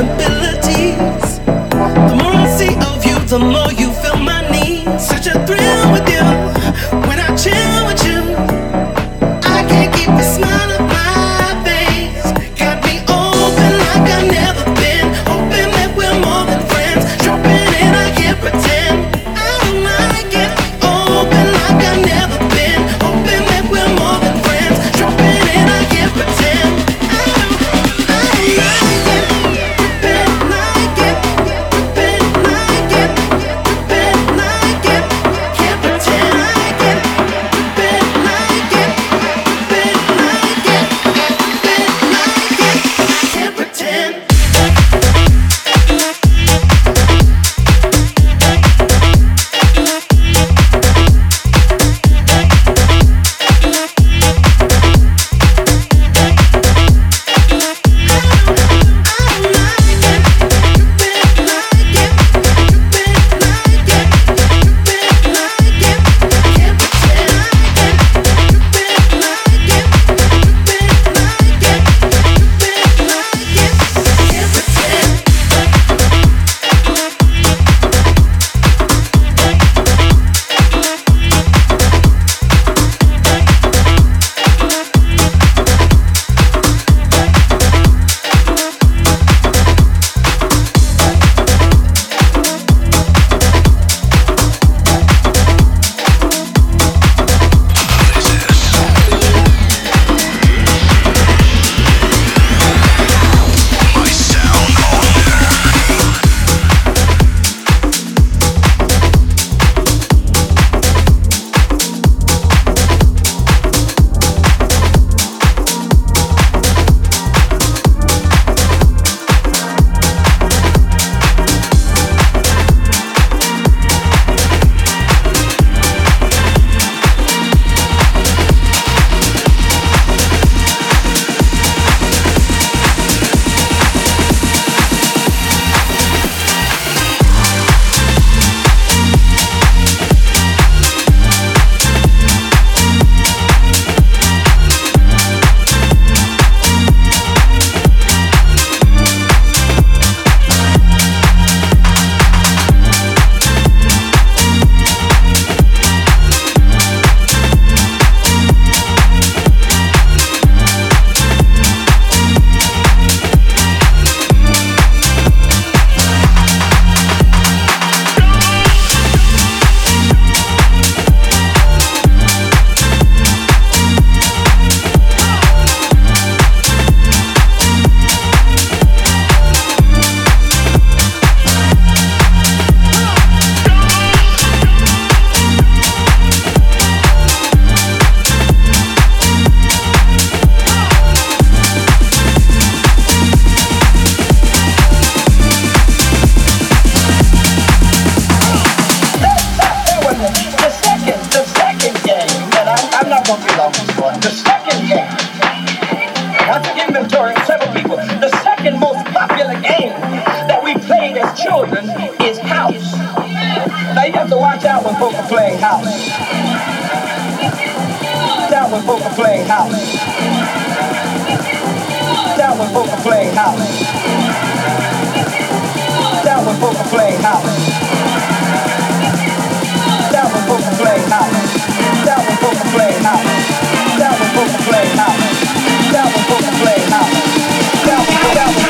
possibilities. The more I see of you, the more you fill my needs. Such a thrill with you when I chill. As children is house. Now you have to watch out when folk are playing house. Watch out when folk are playing house. Watch out when folk are playing house. Watch out when folk are playing house. Watch out when folk playing house. Watch out when folk playing house. Watch out when folk playing house. Watch out when folk playing house. Watch out when folk playing house.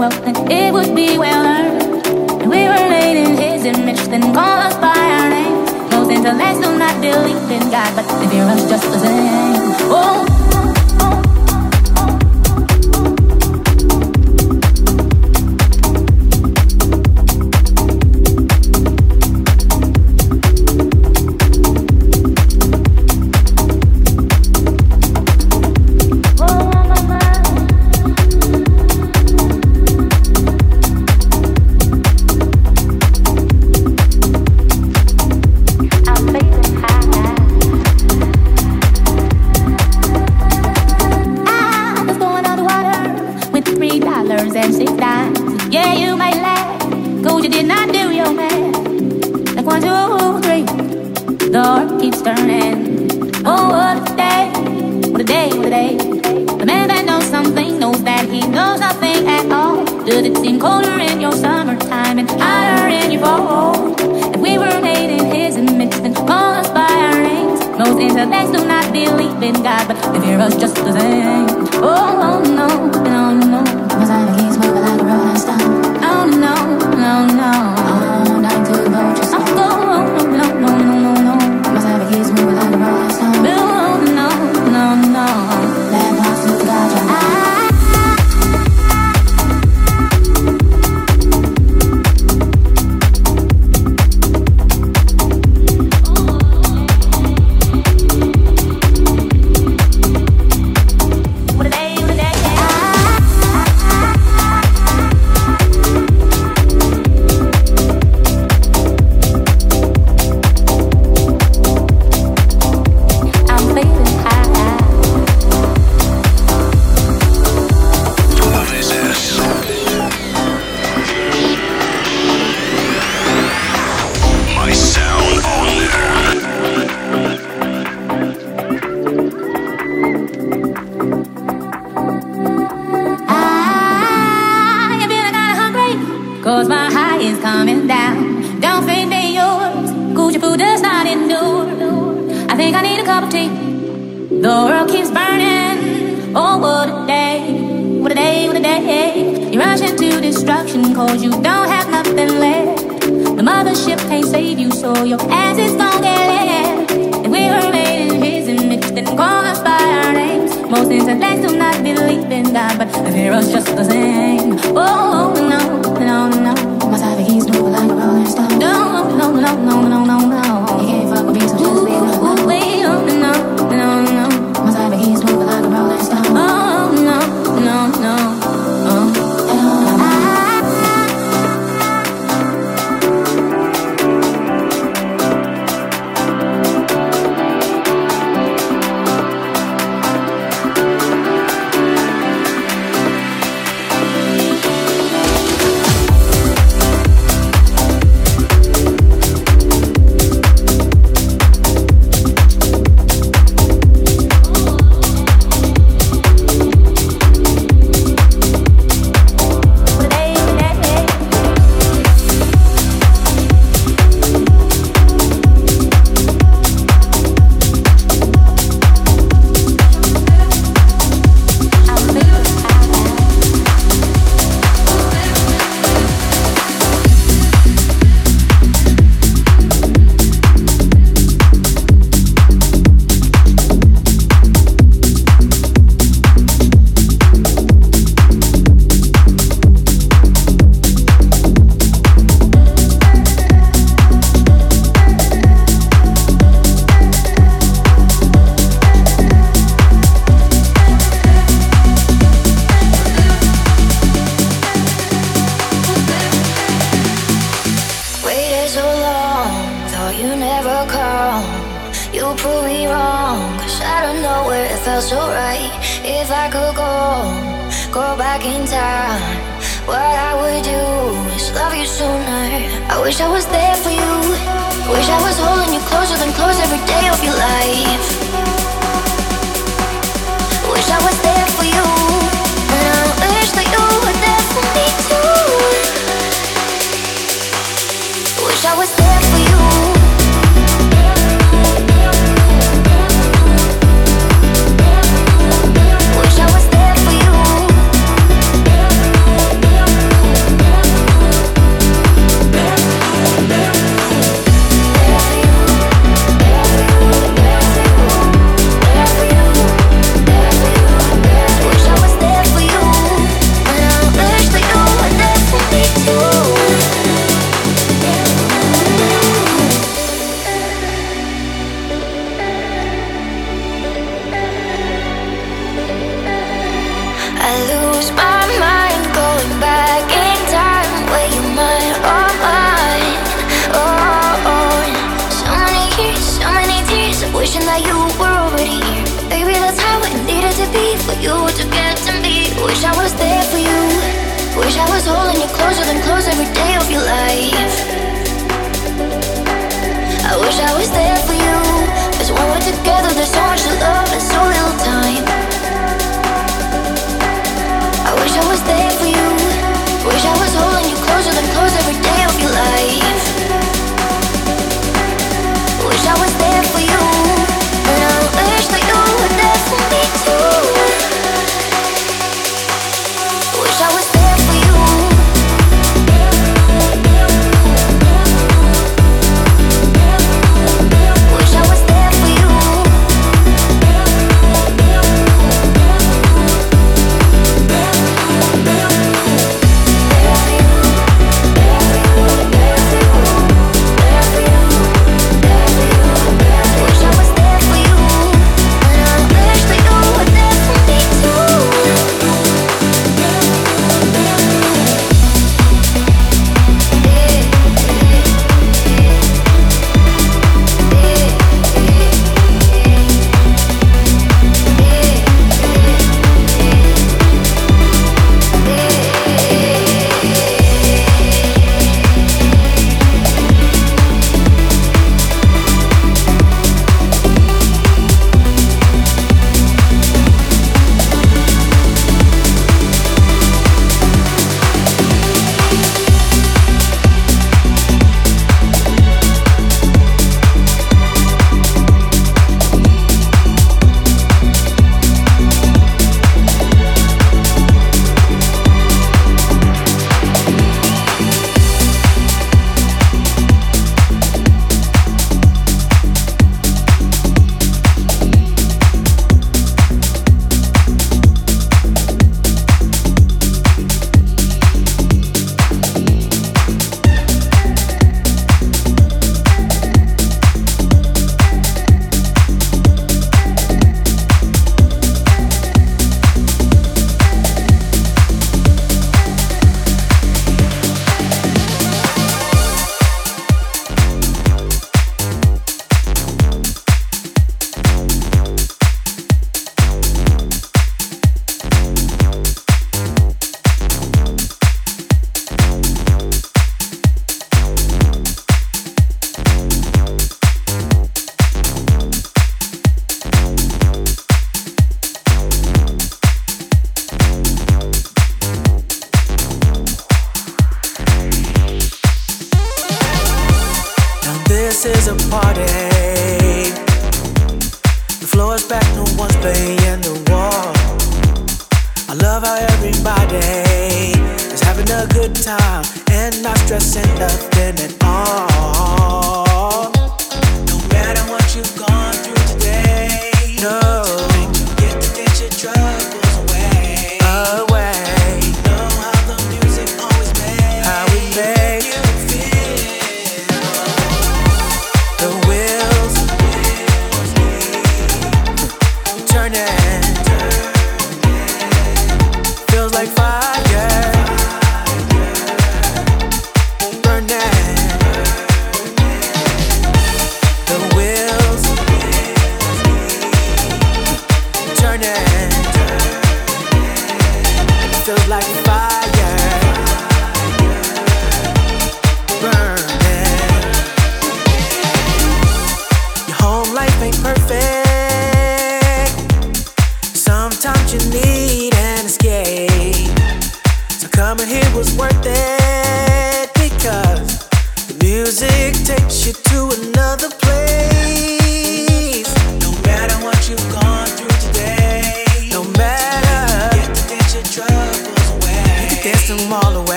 well, then it would be well earned. And we were made in His image, then call us by our name. Most intellects do not believe in God, but they fear us just the same. Oh.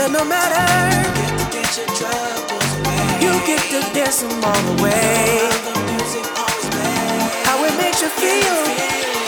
said no matter. You get to dance them all the way. How it makes you feel.